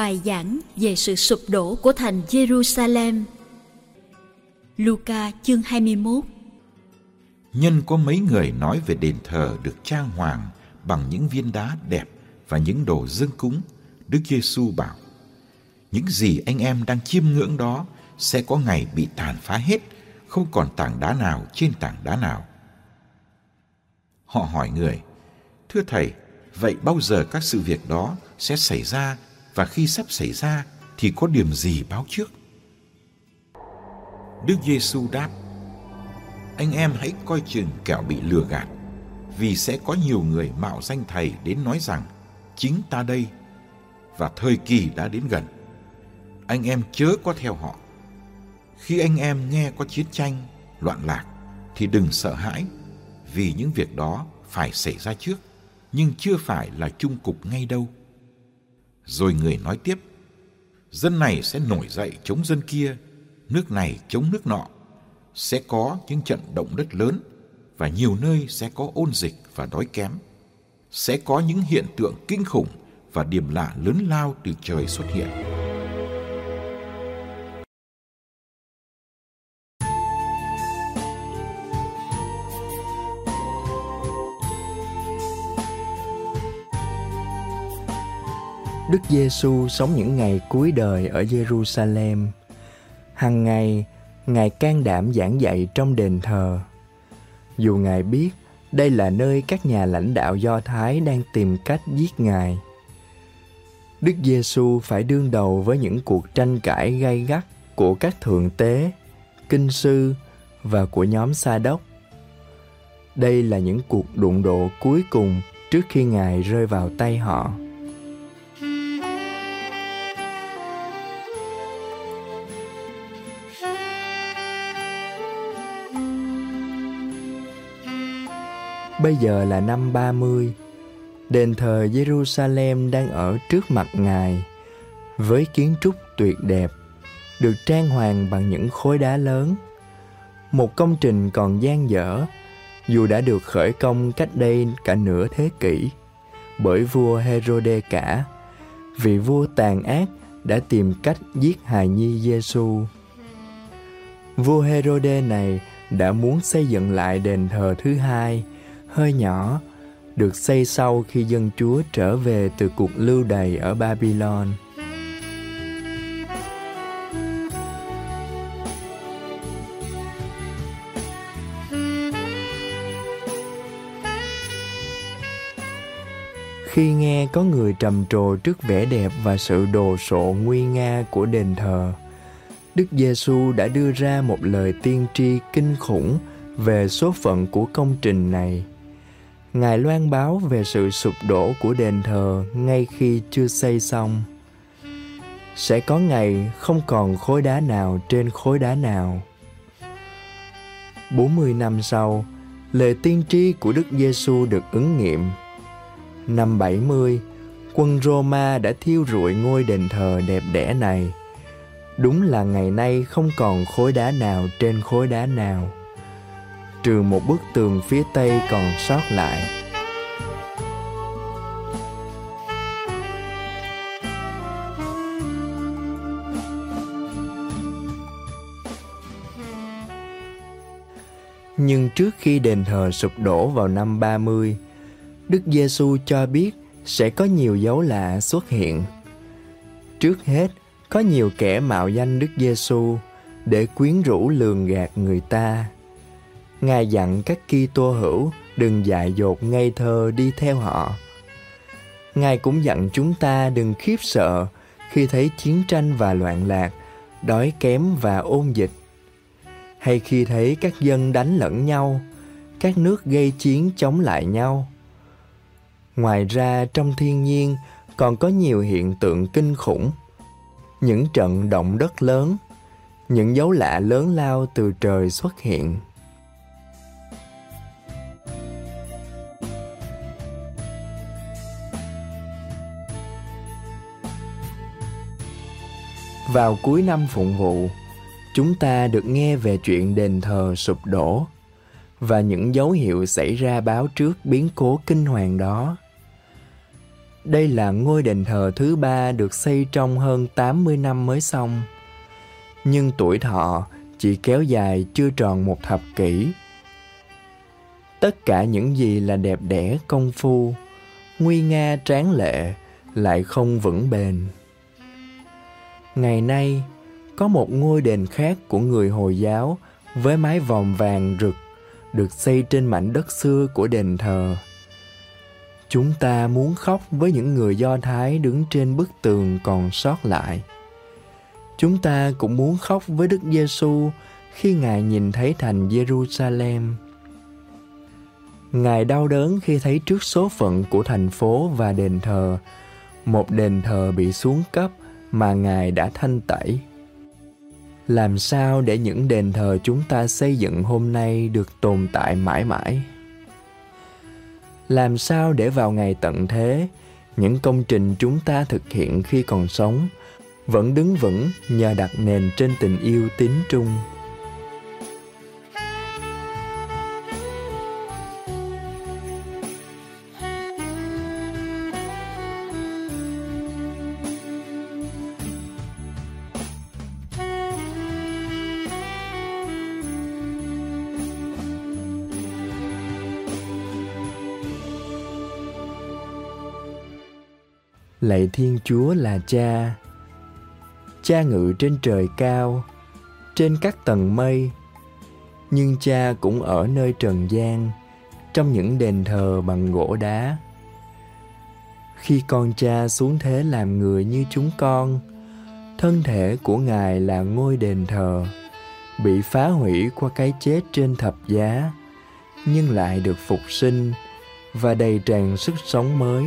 Bài giảng về sự sụp đổ của thành Jerusalem. Luca chương 21 Nhân có mấy người nói về đền thờ được trang hoàng bằng những viên đá đẹp và những đồ dâng cúng, Đức Giêsu bảo: Những gì anh em đang chiêm ngưỡng đó sẽ có ngày bị tàn phá hết, không còn tảng đá nào trên tảng đá nào. Họ hỏi người: Thưa thầy, vậy bao giờ các sự việc đó sẽ xảy ra và khi sắp xảy ra thì có điểm gì báo trước? Đức Giêsu đáp: Anh em hãy coi chừng kẻo bị lừa gạt, vì sẽ có nhiều người mạo danh thầy đến nói rằng chính ta đây và thời kỳ đã đến gần. Anh em chớ có theo họ. Khi anh em nghe có chiến tranh, loạn lạc thì đừng sợ hãi, vì những việc đó phải xảy ra trước, nhưng chưa phải là chung cục ngay đâu. Rồi người nói tiếp, dân này sẽ nổi dậy chống dân kia, nước này chống nước nọ. Sẽ có những trận động đất lớn và nhiều nơi sẽ có ôn dịch và đói kém. Sẽ có những hiện tượng kinh khủng và điểm lạ lớn lao từ trời xuất hiện. Đức Giêsu sống những ngày cuối đời ở Jerusalem. Hằng ngày, Ngài can đảm giảng dạy trong đền thờ. Dù Ngài biết đây là nơi các nhà lãnh đạo Do Thái đang tìm cách giết Ngài. Đức Giêsu phải đương đầu với những cuộc tranh cãi gay gắt của các thượng tế, kinh sư và của nhóm Sa đốc. Đây là những cuộc đụng độ cuối cùng trước khi Ngài rơi vào tay họ. Bây giờ là năm 30. Đền thờ Jerusalem đang ở trước mặt Ngài với kiến trúc tuyệt đẹp, được trang hoàng bằng những khối đá lớn. Một công trình còn dang dở dù đã được khởi công cách đây cả nửa thế kỷ bởi vua Herode cả, vị vua tàn ác đã tìm cách giết hài nhi Giêsu. Vua Herode này đã muốn xây dựng lại đền thờ thứ hai hơi nhỏ được xây sau khi dân Chúa trở về từ cuộc lưu đày ở Babylon. Khi nghe có người trầm trồ trước vẻ đẹp và sự đồ sộ nguy nga của đền thờ, Đức Giêsu đã đưa ra một lời tiên tri kinh khủng về số phận của công trình này. Ngài loan báo về sự sụp đổ của đền thờ ngay khi chưa xây xong. Sẽ có ngày không còn khối đá nào trên khối đá nào. 40 năm sau, lời tiên tri của Đức Giêsu được ứng nghiệm. Năm 70, quân Roma đã thiêu rụi ngôi đền thờ đẹp đẽ này. Đúng là ngày nay không còn khối đá nào trên khối đá nào trừ một bức tường phía tây còn sót lại Nhưng trước khi đền thờ sụp đổ vào năm 30, Đức Giêsu cho biết sẽ có nhiều dấu lạ xuất hiện. Trước hết, có nhiều kẻ mạo danh Đức Giêsu để quyến rũ lường gạt người ta Ngài dặn các Kitô hữu đừng dại dột ngây thơ đi theo họ. Ngài cũng dặn chúng ta đừng khiếp sợ khi thấy chiến tranh và loạn lạc, đói kém và ôn dịch. Hay khi thấy các dân đánh lẫn nhau, các nước gây chiến chống lại nhau. Ngoài ra trong thiên nhiên còn có nhiều hiện tượng kinh khủng. Những trận động đất lớn, những dấu lạ lớn lao từ trời xuất hiện. Vào cuối năm phụng vụ, chúng ta được nghe về chuyện đền thờ sụp đổ và những dấu hiệu xảy ra báo trước biến cố kinh hoàng đó. Đây là ngôi đền thờ thứ ba được xây trong hơn 80 năm mới xong. Nhưng tuổi thọ chỉ kéo dài chưa tròn một thập kỷ. Tất cả những gì là đẹp đẽ công phu, nguy nga tráng lệ lại không vững bền. Ngày nay, có một ngôi đền khác của người Hồi giáo với mái vòm vàng rực được xây trên mảnh đất xưa của đền thờ. Chúng ta muốn khóc với những người Do Thái đứng trên bức tường còn sót lại. Chúng ta cũng muốn khóc với Đức Giêsu khi Ngài nhìn thấy thành Jerusalem. Ngài đau đớn khi thấy trước số phận của thành phố và đền thờ, một đền thờ bị xuống cấp mà Ngài đã thanh tẩy. Làm sao để những đền thờ chúng ta xây dựng hôm nay được tồn tại mãi mãi? Làm sao để vào ngày tận thế, những công trình chúng ta thực hiện khi còn sống vẫn đứng vững nhờ đặt nền trên tình yêu tín trung? Lạy thiên chúa là cha. Cha ngự trên trời cao, trên các tầng mây. Nhưng cha cũng ở nơi trần gian, trong những đền thờ bằng gỗ đá. Khi con cha xuống thế làm người như chúng con, thân thể của ngài là ngôi đền thờ, bị phá hủy qua cái chết trên thập giá, nhưng lại được phục sinh và đầy tràn sức sống mới.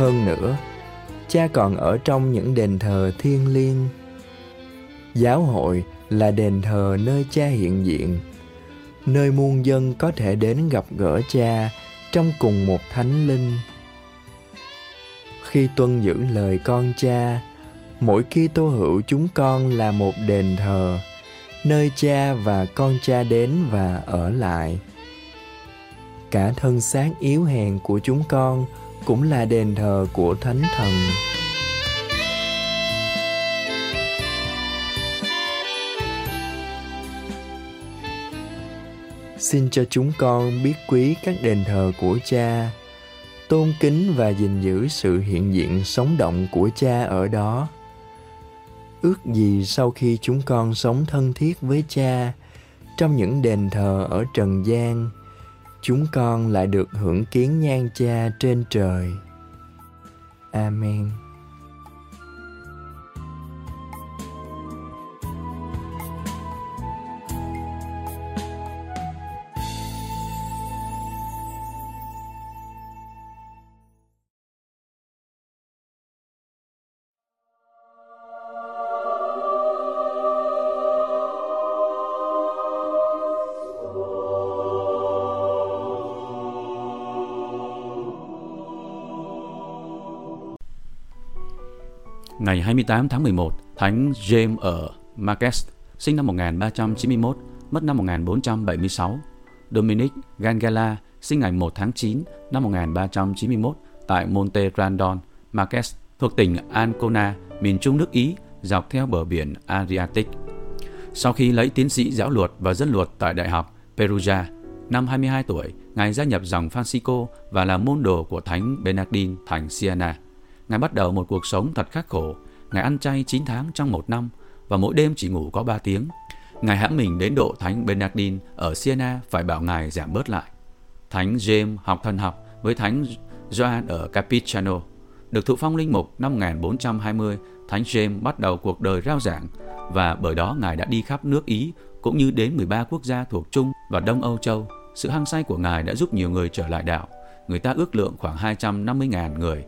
Hơn nữa, cha còn ở trong những đền thờ thiêng liêng. Giáo hội là đền thờ nơi cha hiện diện, nơi muôn dân có thể đến gặp gỡ cha trong cùng một thánh linh. Khi tuân giữ lời con cha, mỗi khi tô hữu chúng con là một đền thờ, nơi cha và con cha đến và ở lại. Cả thân xác yếu hèn của chúng con – cũng là đền thờ của thánh thần. Xin cho chúng con biết quý các đền thờ của cha, tôn kính và gìn giữ sự hiện diện sống động của cha ở đó. Ước gì sau khi chúng con sống thân thiết với cha, trong những đền thờ ở trần gian chúng con lại được hưởng kiến nhan cha trên trời. Amen. Ngày 28 tháng 11, Thánh James ở Marques, sinh năm 1391, mất năm 1476. Dominic Gangala, sinh ngày 1 tháng 9 năm 1391 tại Monte Grandon, Marques, thuộc tỉnh Ancona, miền trung nước Ý, dọc theo bờ biển Adriatic. Sau khi lấy tiến sĩ giáo luật và dân luật tại Đại học Perugia, năm 22 tuổi, Ngài gia nhập dòng Francisco và là môn đồ của Thánh Bernardin thành Siena. Ngài bắt đầu một cuộc sống thật khắc khổ. Ngài ăn chay 9 tháng trong một năm và mỗi đêm chỉ ngủ có 3 tiếng. Ngài hãm mình đến độ Thánh Bernardin ở Siena phải bảo Ngài giảm bớt lại. Thánh James học thần học với Thánh Joan ở Capistrano. Được thụ phong linh mục năm 1420, Thánh James bắt đầu cuộc đời rao giảng và bởi đó Ngài đã đi khắp nước Ý cũng như đến 13 quốc gia thuộc Trung và Đông Âu Châu. Sự hăng say của Ngài đã giúp nhiều người trở lại đạo. Người ta ước lượng khoảng 250.000 người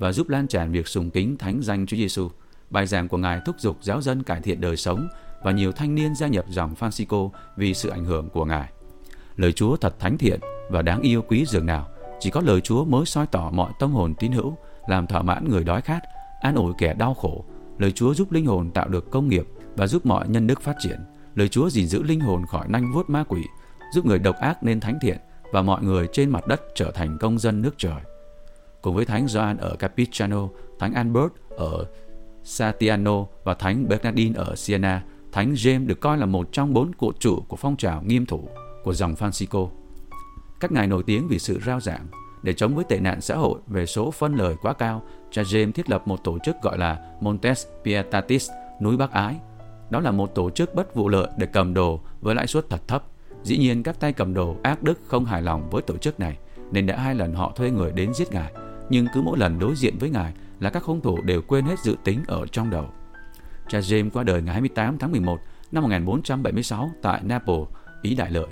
và giúp lan tràn việc sùng kính thánh danh Chúa Giêsu. Bài giảng của Ngài thúc giục giáo dân cải thiện đời sống và nhiều thanh niên gia nhập dòng Francisco vì sự ảnh hưởng của Ngài. Lời Chúa thật thánh thiện và đáng yêu quý dường nào, chỉ có lời Chúa mới soi tỏ mọi tâm hồn tín hữu, làm thỏa mãn người đói khát, an ủi kẻ đau khổ. Lời Chúa giúp linh hồn tạo được công nghiệp, và giúp mọi nhân đức phát triển. Lời Chúa gìn giữ linh hồn khỏi nanh vuốt ma quỷ, giúp người độc ác nên thánh thiện và mọi người trên mặt đất trở thành công dân nước trời. Cùng với Thánh Gioan ở Capistrano, Thánh Albert ở Satiano và Thánh Bernardin ở Siena, Thánh James được coi là một trong bốn cột trụ của phong trào nghiêm thủ của dòng Francisco. Các ngài nổi tiếng vì sự rao giảng. Để chống với tệ nạn xã hội về số phân lời quá cao, cha James thiết lập một tổ chức gọi là Montes Pietatis, núi Bác Ái. Đó là một tổ chức bất vụ lợi để cầm đồ với lãi suất thật thấp. Dĩ nhiên các tay cầm đồ ác đức không hài lòng với tổ chức này, nên đã hai lần họ thuê người đến giết ngài. Nhưng cứ mỗi lần đối diện với ngài là các hung thủ đều quên hết dự tính ở trong đầu. Cha James qua đời ngày 28 tháng 11 năm 1476 tại Naples, Ý Đại Lợi.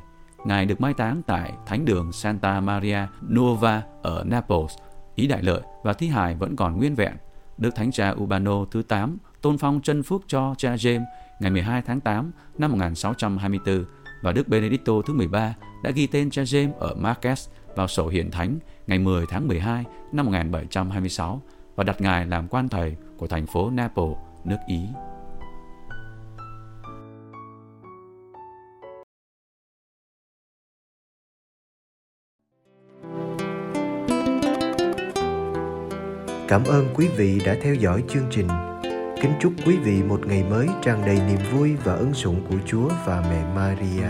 Ngài được mai táng tại Thánh đường Santa Maria Nuova ở Naples, Ý Đại Lợi và thi hài vẫn còn nguyên vẹn. Đức Thánh cha Urbano thứ 8 tôn phong chân phước cho cha James ngày 12 tháng 8 năm 1624 và Đức Benedicto thứ 13 đã ghi tên cha James ở Marques vào sổ hiển thánh ngày 10 tháng 12 năm 1726 và đặt ngài làm quan thầy của thành phố Naples, nước Ý. Cảm ơn quý vị đã theo dõi chương trình. Kính chúc quý vị một ngày mới tràn đầy niềm vui và ân sủng của Chúa và mẹ Maria.